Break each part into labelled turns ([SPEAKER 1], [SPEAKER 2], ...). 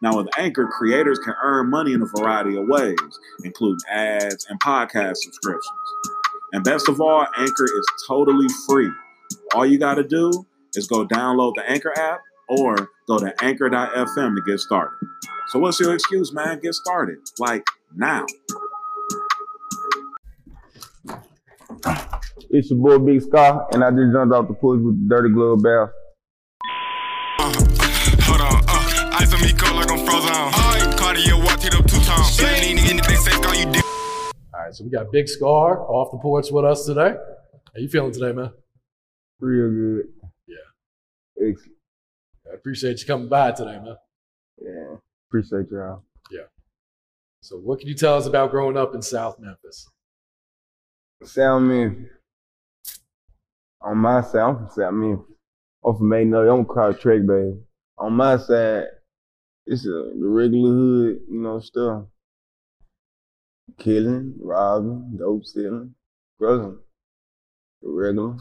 [SPEAKER 1] Now, with Anchor, creators can earn money in a variety of ways, including ads and podcast subscriptions. And best of all, Anchor is totally free. All you got to do is go download the Anchor app or go to anchor.fm to get started. So, what's your excuse, man? Get started. Like now.
[SPEAKER 2] It's your boy Big Scarr, and I just jumped off the porch with the dirty glove bath.
[SPEAKER 3] All right, so we got Big Scarr off the porch with us today. How you feeling today, man?
[SPEAKER 2] Real good.
[SPEAKER 3] Yeah.
[SPEAKER 2] Excellent.
[SPEAKER 3] I appreciate you coming by today, man.
[SPEAKER 2] Yeah. Appreciate y'all. Yeah.
[SPEAKER 3] So, what can you tell us about growing up in South Memphis?
[SPEAKER 2] South Memphis. On my side, I'm from South Memphis. I'm from Maiden I'm cross track, baby. On my side, it's a, the regular hood, you know, stuff. Killing, robbing, dope stealing, brother. The regular.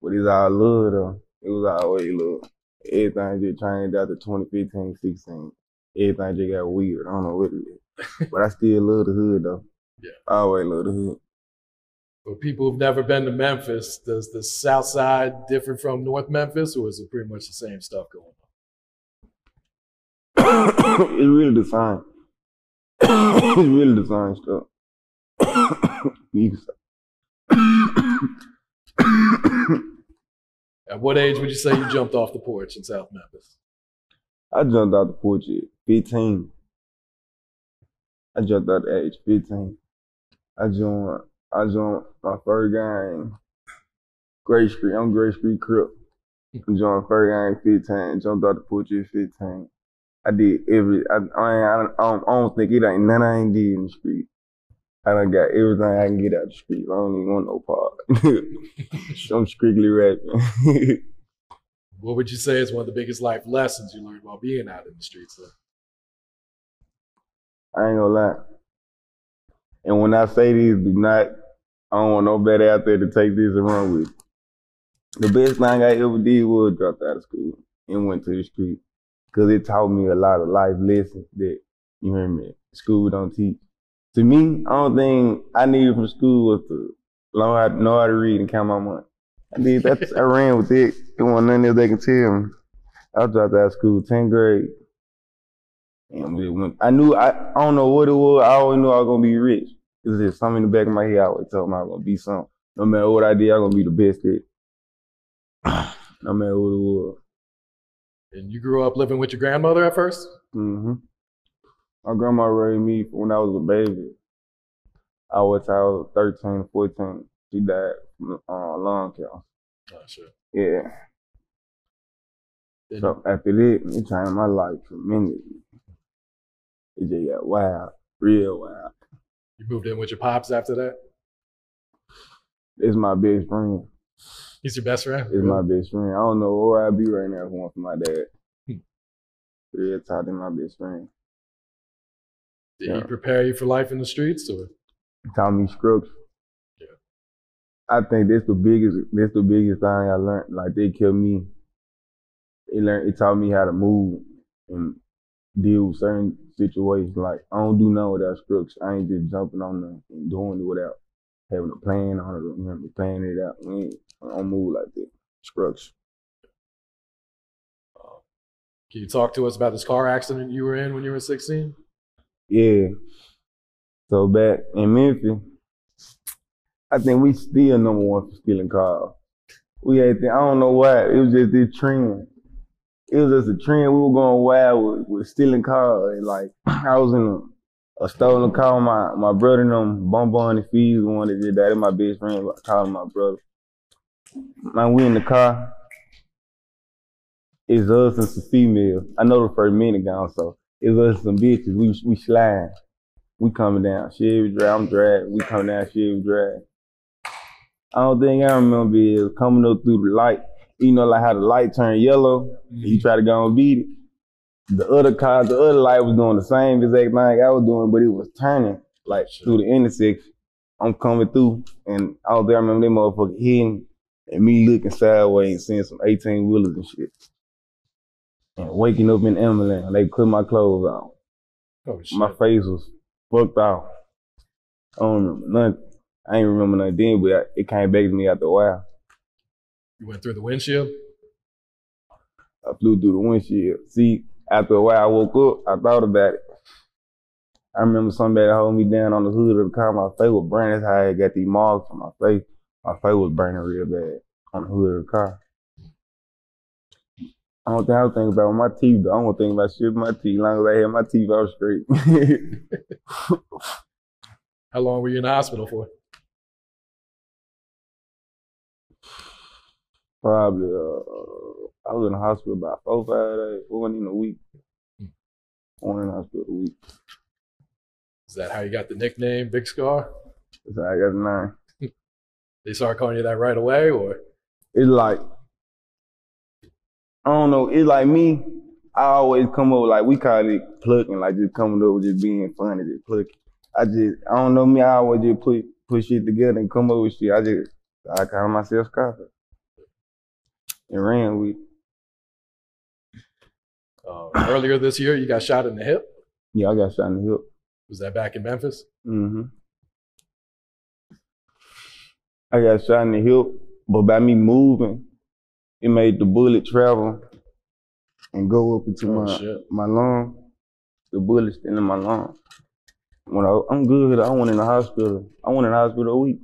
[SPEAKER 2] But it's all love, though. It was always love. Everything just changed after 2015, 16. Everything just got weird. I don't know what it is. but I still love the hood, though.
[SPEAKER 3] Yeah.
[SPEAKER 2] I always love the hood.
[SPEAKER 3] For people who've never been to Memphis, does the South Side differ from North Memphis, or is it pretty much the same stuff going on?
[SPEAKER 2] it's really the same. The same stuff. you can say.
[SPEAKER 3] At what age would you say you jumped off the porch in South Memphis?
[SPEAKER 2] I jumped out the porch at 15. I jumped out at age 15. I joined I joined my first game, Gray Street. I'm Gray Street Crip. I joined first game 15, jumped out the porch at 15. I did every, I, I, I, don't, I don't think it ain't nothing I ain't did in the street. I done got everything I can get out the street. I don't even want no part. I'm strictly rapping.
[SPEAKER 3] What would you say is one of the biggest life lessons you learned while being out in the streets? Though?
[SPEAKER 2] I ain't gonna lie. And when I say this, do not, I don't want nobody out there to take this and run with it. The best thing I ever did was drop out of school and went to the street. Cause it taught me a lot of life lessons that, you hear me, school don't teach. To me, I don't think I needed from school was to learn how, to know how to read and count my money. I did that, I ran with it. It wasn't nothing else they can tell me. I dropped out of school, 10th grade. And I knew, I, I don't know what it was. I always knew I was going to be rich. Was just something in the back of my head. I always told me I was going to be something. No matter what I did, I was going to be the best at. no matter what it was.
[SPEAKER 3] And you grew up living with your grandmother at first?
[SPEAKER 2] Mm-hmm. My grandma raised me when I was a baby. I was, I was 13, 14. She died from uh, lung cancer.
[SPEAKER 3] Oh, sure.
[SPEAKER 2] Yeah.
[SPEAKER 3] And
[SPEAKER 2] So after that, it changed my life tremendously. It just got wild, real wild.
[SPEAKER 3] You moved in with your pops after that?
[SPEAKER 2] It's my best friend.
[SPEAKER 3] He's your best friend?
[SPEAKER 2] It's my best friend. I don't know where I'd be right now if it weren't for my dad.
[SPEAKER 3] Hmm.
[SPEAKER 2] Real talk to my best friend.
[SPEAKER 3] Did
[SPEAKER 2] Yeah.
[SPEAKER 3] he prepare you for life in the streets or?
[SPEAKER 2] taught me structure.
[SPEAKER 3] Yeah.
[SPEAKER 2] I think that's the biggest that's the biggest thing I learned. Like they kept me it learned it taught me how to move and deal with certain situations. Like I don't do nothing without structure. I ain't just jumping on them and doing it without having a plan on it, you know, planning it out. We ain't, I don't move like that. Structure.
[SPEAKER 3] Can you talk to us about this car accident you were in when you were 16?
[SPEAKER 2] Yeah. So back in Memphis, I think we still number one for stealing cars. We had, I don't know why, it was just this trend. It was just a trend. We were going wild with, with stealing cars. And like, I was in a, a stolen car. My my brother and them, Bonbon and Fees, one that did that. That's my best friend. I him my brother. Man, we in the car. It's us and some females. I know the first minute gone, so it's us and some bitches. We we slide. We coming down. Chevy drive. I'm drag. We coming down Chevy drag. I don't think I remember is coming up through the light. You know, like how the light turned yellow. You try to go and beat it. The other car, the other light was doing the same exact thing I was doing, but it was turning like through the intersection. I'm coming through, and out there, I remember them motherfucker hitting, and me looking sideways and seeing some 18 wheelers and shit. And waking up in the ambulance, and they put my clothes on.
[SPEAKER 3] Oh, shit.
[SPEAKER 2] My face was fucked off. I don't remember nothing. I ain't remember nothing then, but I- it came back to me after a while.
[SPEAKER 3] You went through the windshield?
[SPEAKER 2] I flew through the windshield. See, after a while I woke up, I thought about it. I remember somebody holding me down on the hood of the car. My face was burning. That's how I got these marks on my face. My face was burning real bad on the hood of the car. I don't think I was thinking about my teeth though. I don't think about shit my teeth. As long as I had my teeth out straight.
[SPEAKER 3] How long were you in the hospital for?
[SPEAKER 2] Probably, uh, I was in the hospital about four, five days. One in a week. One in the hospital a week.
[SPEAKER 3] Is that how you got the nickname Big Scarr?
[SPEAKER 2] That's how I got the name.
[SPEAKER 3] They started calling you that right away, or
[SPEAKER 2] It's like, I don't know, it's like me, I always come up like, we call it plucking, like just coming up with just being funny, just plucking. I just, I don't know me, I always just put, put shit together and come up with shit. I just, I call myself Scarface. And ran with
[SPEAKER 3] uh, earlier this year you got shot in the hip?
[SPEAKER 2] Yeah, I got shot in the hip.
[SPEAKER 3] Was that back in Memphis?
[SPEAKER 2] Mm hmm I got shot in the hip, but by me moving, it made the bullet travel and go up into
[SPEAKER 3] Oh,
[SPEAKER 2] my
[SPEAKER 3] shit.
[SPEAKER 2] my lung. The bullet in my lung. When I, I'm good, I went in the hospital. I went in the hospital a week.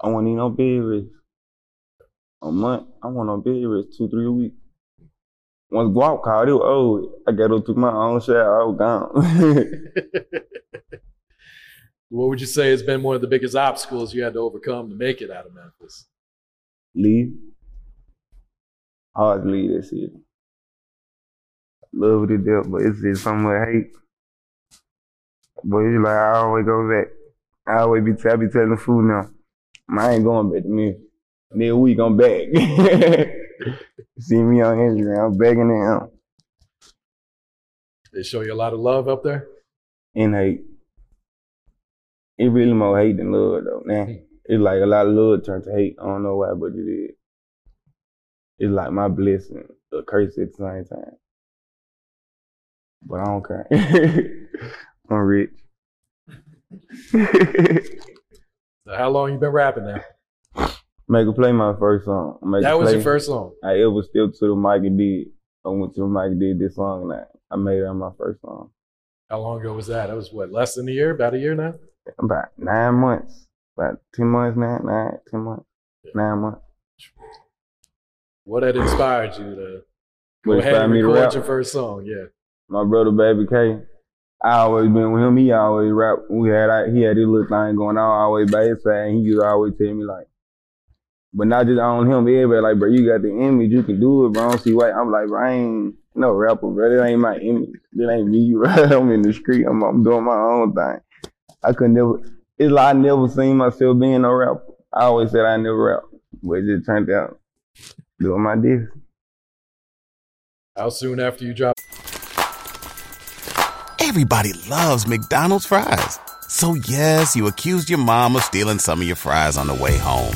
[SPEAKER 2] I wasn't even on bed rest. A month, I went on bed rest two, three weeks. Once Guap called, it was over. I got up to my own shower, I was gone.
[SPEAKER 3] What would you say has been one of the biggest obstacles you had to overcome to make it out of Memphis?
[SPEAKER 2] leave. Hard to leave that city. Love it death, but it's just something I hate. But it's like I always go back. I always be, I be telling the food now, I ain't going back to me. Next week I'm back. See me on Instagram, I'm begging them
[SPEAKER 3] They show you a lot of love up there?
[SPEAKER 2] and hate. It really more hate than love though, man. Hmm. It's like a lot of love turned to hate. I don't know why, but it is. It's like my blessing, a curse at the same time. But I don't care. I'm rich.
[SPEAKER 3] So how long you been rapping now?
[SPEAKER 2] Make a play my first song. Make
[SPEAKER 3] That was
[SPEAKER 2] play.
[SPEAKER 3] your first song.
[SPEAKER 2] I ever stepped to the mic and did. I went to the mic and did this song and I, I made it on my first song.
[SPEAKER 3] How long ago was that? That was what, less than a year? About a year now?
[SPEAKER 2] About nine months. About ten months now, nine, ten months. Nine months.
[SPEAKER 3] What had inspired you to go
[SPEAKER 2] What
[SPEAKER 3] ahead
[SPEAKER 2] inspired
[SPEAKER 3] and
[SPEAKER 2] me to
[SPEAKER 3] record your first song? Yeah.
[SPEAKER 2] my brother Baby K. I always been with him. He always rap. We had he had this little thing going on. I always by his side. And he used to always tell me like, But not just on him, everybody like, bro, you got the image, you can do it, bro. I don't see why. I'm like, bro, I ain't no rapper, bro. That ain't my image. That ain't me, bro. I'm in the street. I'm, I'm doing my own thing. I could never. It's like I never seen myself being a rapper. I always said I never rap, but it just turned out doing my disc.
[SPEAKER 3] How soon after you drop?
[SPEAKER 4] Everybody loves McDonald's fries. So yes, you accused your mom of stealing some of your fries on the way home.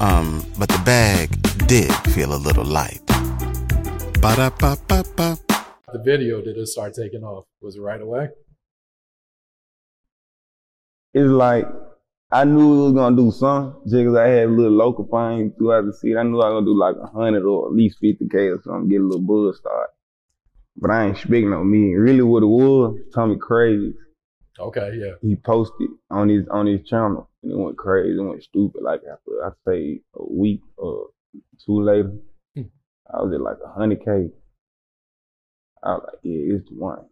[SPEAKER 4] Um, but the bag did feel a little light. Ba-da-ba-ba-ba.
[SPEAKER 3] The video did it start taking off? Was it right away?
[SPEAKER 2] It's like I knew we was gonna do something just 'cause I had a little local fame throughout the city. I knew I was gonna do like a hundred or at least fifty K or something, get a little buzz start. But I ain't speaking on me. Really what it was, Tommy Craze.
[SPEAKER 3] Okay, yeah.
[SPEAKER 2] He posted on his on his channel and it went crazy, it went stupid. Like after I say a week or two later,
[SPEAKER 3] Hmm.
[SPEAKER 2] I was at like a hundred K. I was like, yeah, it's the one.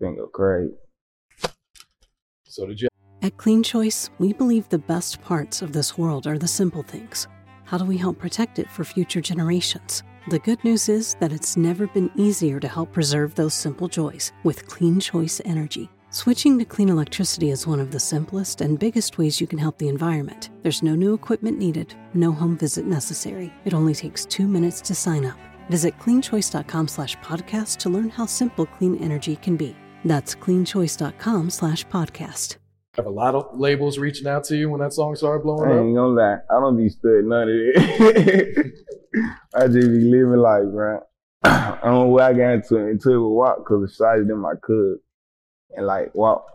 [SPEAKER 2] Thing go crazy.
[SPEAKER 3] So did you
[SPEAKER 5] At Clean Choice, we believe the best parts of this world are the simple things. How do we help protect it for future generations? The good news is that it's never been easier to help preserve those simple joys with Clean Choice Energy. Switching to clean electricity is one of the simplest and biggest ways you can help the environment. There's no new equipment needed, no home visit necessary. It only takes two minutes to sign up. Visit cleanchoice.com slash podcast to learn how simple clean energy can be. That's cleanchoice.com slash podcast.
[SPEAKER 3] have a lot of labels reaching out to you when that song started blowing
[SPEAKER 2] I
[SPEAKER 3] up?
[SPEAKER 2] ain't gonna lie, I don't be studying none of it. I just be living life, bro. I don't know where I got into it, into it with Wop because of Shiesty and my cousin. And like Wop,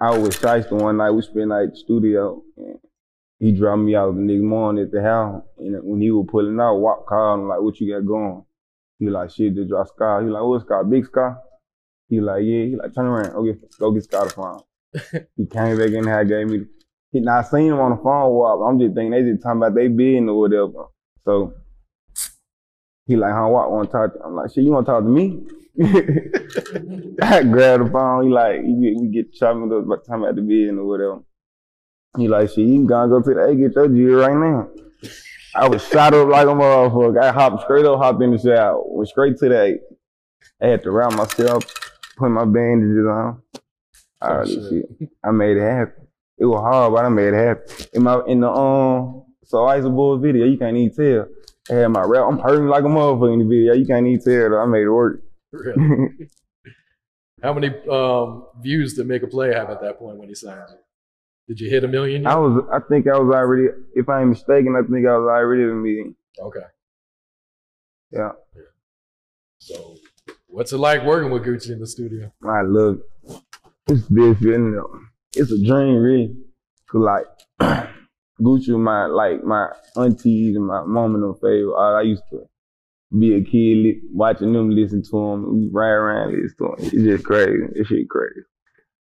[SPEAKER 2] I was with Shiesty one night, we spent night the studio, and he dropped me out the next morning at the house. And when he was pulling out, Wop called him like, what you got going? He like, shit, just drop Scarr. He like, what Scarr? Big Scarr? He like, yeah. He like, turn around, Okay, go get Scarr the phone. he came back in there, gave me the he, now I seen him on the phone walk. I'm just thinking they just talking about they bidding or whatever. So he like, huh, what want to talk to? I'm like, shit, you want to talk to me? I grabbed the phone. He like, you get, we get chopping with us about talking about the bidding or whatever. He like, shit, you can go to the A, get your G right now. I was shot up like a motherfucker. I hopped straight up, hopped in the shower, went straight to the A. I had to wrap myself, put my bandages on. All
[SPEAKER 3] Oh, shit.
[SPEAKER 2] shit. I made it happen. It was hard, but I made it happen. In my in the um so Ice Boy video, you can't even tell. I had my rap. I'm hurting like a motherfucker in the video. You can't even tell though. I made it work.
[SPEAKER 3] Really? How many um, views did Make a Play have at that point when he signed you? Did you hit a million?
[SPEAKER 2] I was I think I was already if I'm mistaken, I think I was already in the meeting.
[SPEAKER 3] Okay.
[SPEAKER 2] Yeah.
[SPEAKER 3] So, what's it like working with Gucci in the studio?
[SPEAKER 2] I love it. It's though. It's a dream, really. Cause like Gucci, my like my aunties and my mom and them favorite. I, I used to be a kid li- watching them listen to them. Ride around listen to them. It's just crazy. This shit crazy.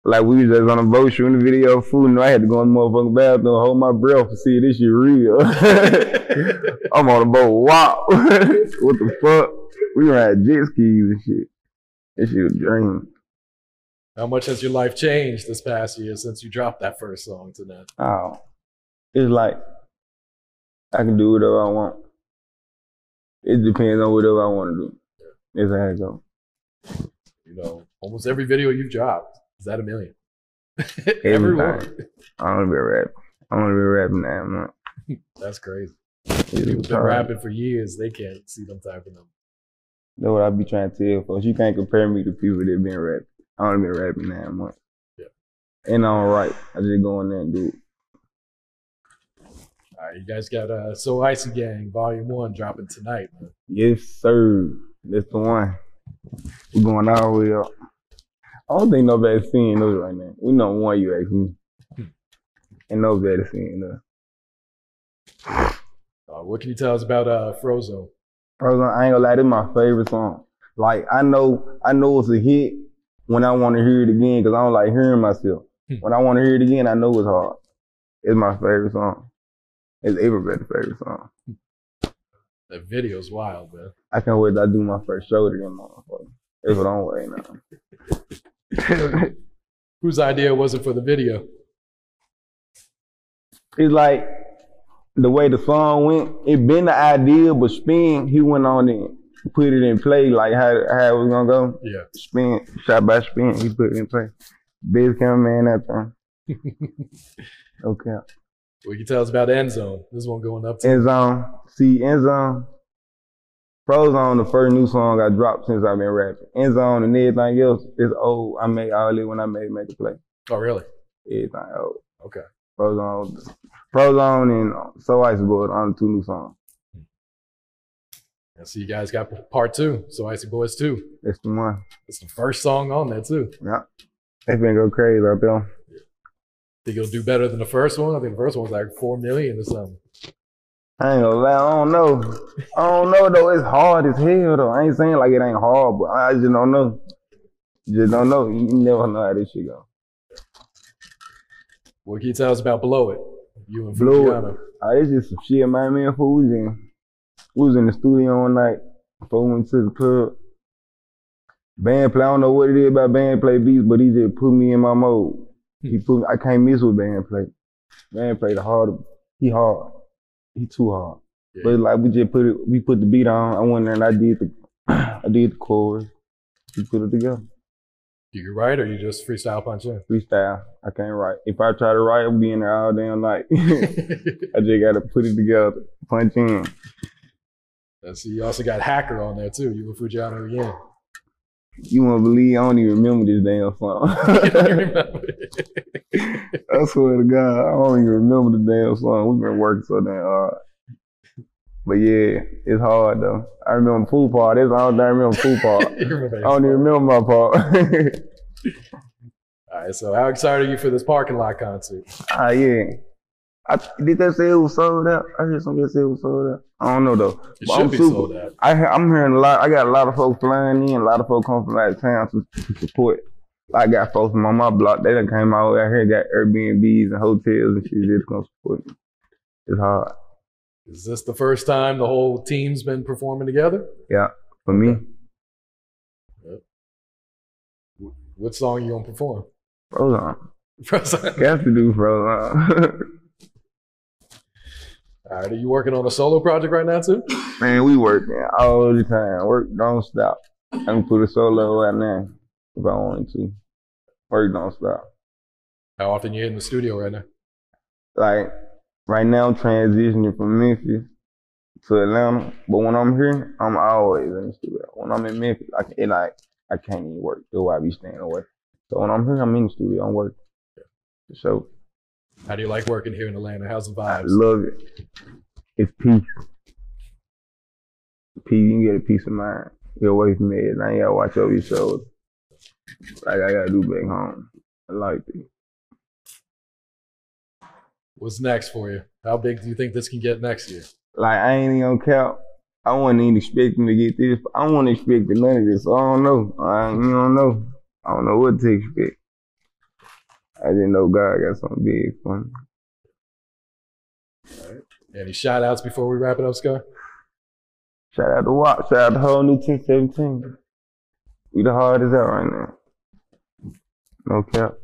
[SPEAKER 2] Like we was just on a boat shooting the video of food, and I had to go in the motherfucking bathroom, hold my breath to see if this shit real. I'm on a boat. Wow. what the fuck? We ride jet skis and shit. This shit was a dream.
[SPEAKER 3] How much has your life changed this past year since you dropped that first song to that?
[SPEAKER 2] Oh, it's like I can do whatever I want. It depends on whatever I want to do. That's how it go.
[SPEAKER 3] You know, almost every video you've dropped is that a million.
[SPEAKER 2] Every
[SPEAKER 3] Everyone.
[SPEAKER 2] I want to be rapping. I want to be rapping now. Man.
[SPEAKER 3] That's crazy. People been rapping for years. They can't see them typing them.
[SPEAKER 2] That's what I be trying to tell folks. You can't compare me to people that been rapping. I want to be rapping now. Man.
[SPEAKER 3] Yeah.
[SPEAKER 2] And I'm right. I just go in there and do it.
[SPEAKER 3] All right, you guys got uh, So Icey Gang Volume 1 dropping tonight. Man.
[SPEAKER 2] Yes, sir. That's the one. We're going all the way up. I don't think nobody's seeing us right now. We know one you ask me. And nobody's seeing us.
[SPEAKER 3] Uh, what can you tell us about uh, Frozone?
[SPEAKER 2] Frozen, I ain't gonna lie, this my favorite song. Like I know, I know it's a hit when I want to hear it again because I don't like hearing myself.
[SPEAKER 3] Hmm.
[SPEAKER 2] When I want to hear it again, I know it's hard. It's my favorite song. It's everybody's favorite song.
[SPEAKER 3] That video's wild, man.
[SPEAKER 2] I can't wait till I do my first show again, motherfucker. That's what I'm waiting on.
[SPEAKER 3] Whose idea was it for the video?
[SPEAKER 2] it's like the way the song went, it been the idea, but Spin, he went on and put it in play like how how it was gonna go.
[SPEAKER 3] Yeah.
[SPEAKER 2] Spin, shot by Spin, he put it in play. Best cameraman that time. okay.
[SPEAKER 3] What can you tell us about End Zone? This one going up to
[SPEAKER 2] End zone. See, end zone. Frozone, the first new song I dropped since I've been rapping. End zone and everything else is old. I made all it when I made Make a Play.
[SPEAKER 3] Oh, really?
[SPEAKER 2] Everything old.
[SPEAKER 3] Okay.
[SPEAKER 2] Frozone, Frozone and So Ice Boy on two new songs.
[SPEAKER 3] I see you guys got part two, so Icy Boys 2.
[SPEAKER 2] It's the one.
[SPEAKER 3] It's the first song on that too.
[SPEAKER 2] Yeah. They been go crazy out there.
[SPEAKER 3] Think it'll do better than the first one? I think the first one was like four million or something.
[SPEAKER 2] I ain't gonna lie, I don't know. I don't know though. It's hard as hell though. I ain't saying like it ain't hard, but I just don't know. Just don't know. You never know how this shit go.
[SPEAKER 3] What can you tell us about Below It? You and
[SPEAKER 2] Blow
[SPEAKER 3] Foogiano.
[SPEAKER 2] it. Uh, it's just some shit my man for was in. We was in the studio one night before we went to the club. Band play, I don't know what it is about band play beats, but he just put me in my mode. He hmm. put me, I can't miss with band play. Band play the hard, he hard. He too hard.
[SPEAKER 3] Yeah.
[SPEAKER 2] But like we just put it, we put the beat on. I went there and I did the, I did the chorus. We put it together.
[SPEAKER 3] Do you write or you just freestyle punch in?
[SPEAKER 2] Freestyle. I can't write. If I try to write, I'll be in there all damn night. I just gotta put it together, punch in.
[SPEAKER 3] Let's see, you also got Hacker on there too. You and Foogiano again.
[SPEAKER 2] You won't believe I don't even remember this damn song.
[SPEAKER 3] You don't remember it.
[SPEAKER 2] I swear to God, I don't even remember the damn song. We've been working so damn hard. But yeah, it's hard though. I remember the pool part. That's all I remember pool part. I don't even remember my part.
[SPEAKER 3] All right, so how excited are you for this parking lot concert?
[SPEAKER 2] ah yeah. I, did they say it was sold out? I heard somebody say it was sold out. I don't know though.
[SPEAKER 3] It
[SPEAKER 2] But
[SPEAKER 3] should
[SPEAKER 2] I'm
[SPEAKER 3] be
[SPEAKER 2] super-
[SPEAKER 3] sold out.
[SPEAKER 2] I, I'm hearing a lot. I got a lot of folks flying in. A lot of folks come from out of town to, to support. I got folks from on my block. They done came out out here, got Airbnbs and hotels and shit. Just gonna support me. It's hard.
[SPEAKER 3] Is this the first time the whole team's been performing together?
[SPEAKER 2] Yeah, for me.
[SPEAKER 3] What song you gonna perform?
[SPEAKER 2] Frozone.
[SPEAKER 3] All
[SPEAKER 2] Got to do Frozone.
[SPEAKER 3] All right, are you working on a solo project right now too?
[SPEAKER 2] Man, we working all the time. Work don't stop. I can put a solo right now if I wanted to. Work don't stop.
[SPEAKER 3] How often you in the studio right now?
[SPEAKER 2] like right now I'm transitioning from Memphis to Atlanta. But when I'm here, I'm always in the studio. When I'm in Memphis, I can like I can't even work. Why I be staying away. So when I'm here, I'm in the studio. I'm working. So
[SPEAKER 3] How do you like working here in Atlanta? How's the
[SPEAKER 2] I
[SPEAKER 3] vibes?
[SPEAKER 2] love it. It's peace. Peace. You can get a peace of mind. Get away from it. Now you gotta watch over your shoulder. Like I gotta do back home. I like it.
[SPEAKER 3] What's next for you? How big do you think this can get next year?
[SPEAKER 2] Like I ain't even gonna count. I wasn't even expecting to get this. I wasn't expecting none of this. So I don't know. I don't know. I don't know what to expect. I didn't know God got something big for me.
[SPEAKER 3] Any shout outs before we wrap it up, Scarr?
[SPEAKER 2] Shout out to Wop. Shout out to whole new 1017. We the hardest out right now. No cap.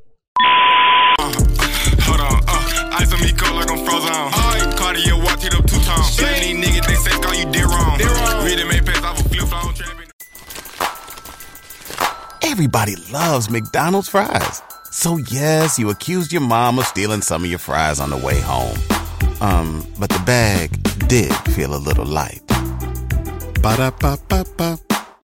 [SPEAKER 6] Hold on, uh, ice on me cold like I'm frozen. Aye. Cartier watch hit up two times. Shit, these niggas, they say, call you did wrong. Did wrong. Really made pass off a flip phone trapping.
[SPEAKER 4] Everybody loves McDonald's fries. So yes, you accused your mom of stealing some of your fries on the way home. Um, but the bag did feel a little light. Ba-da-ba-ba-ba.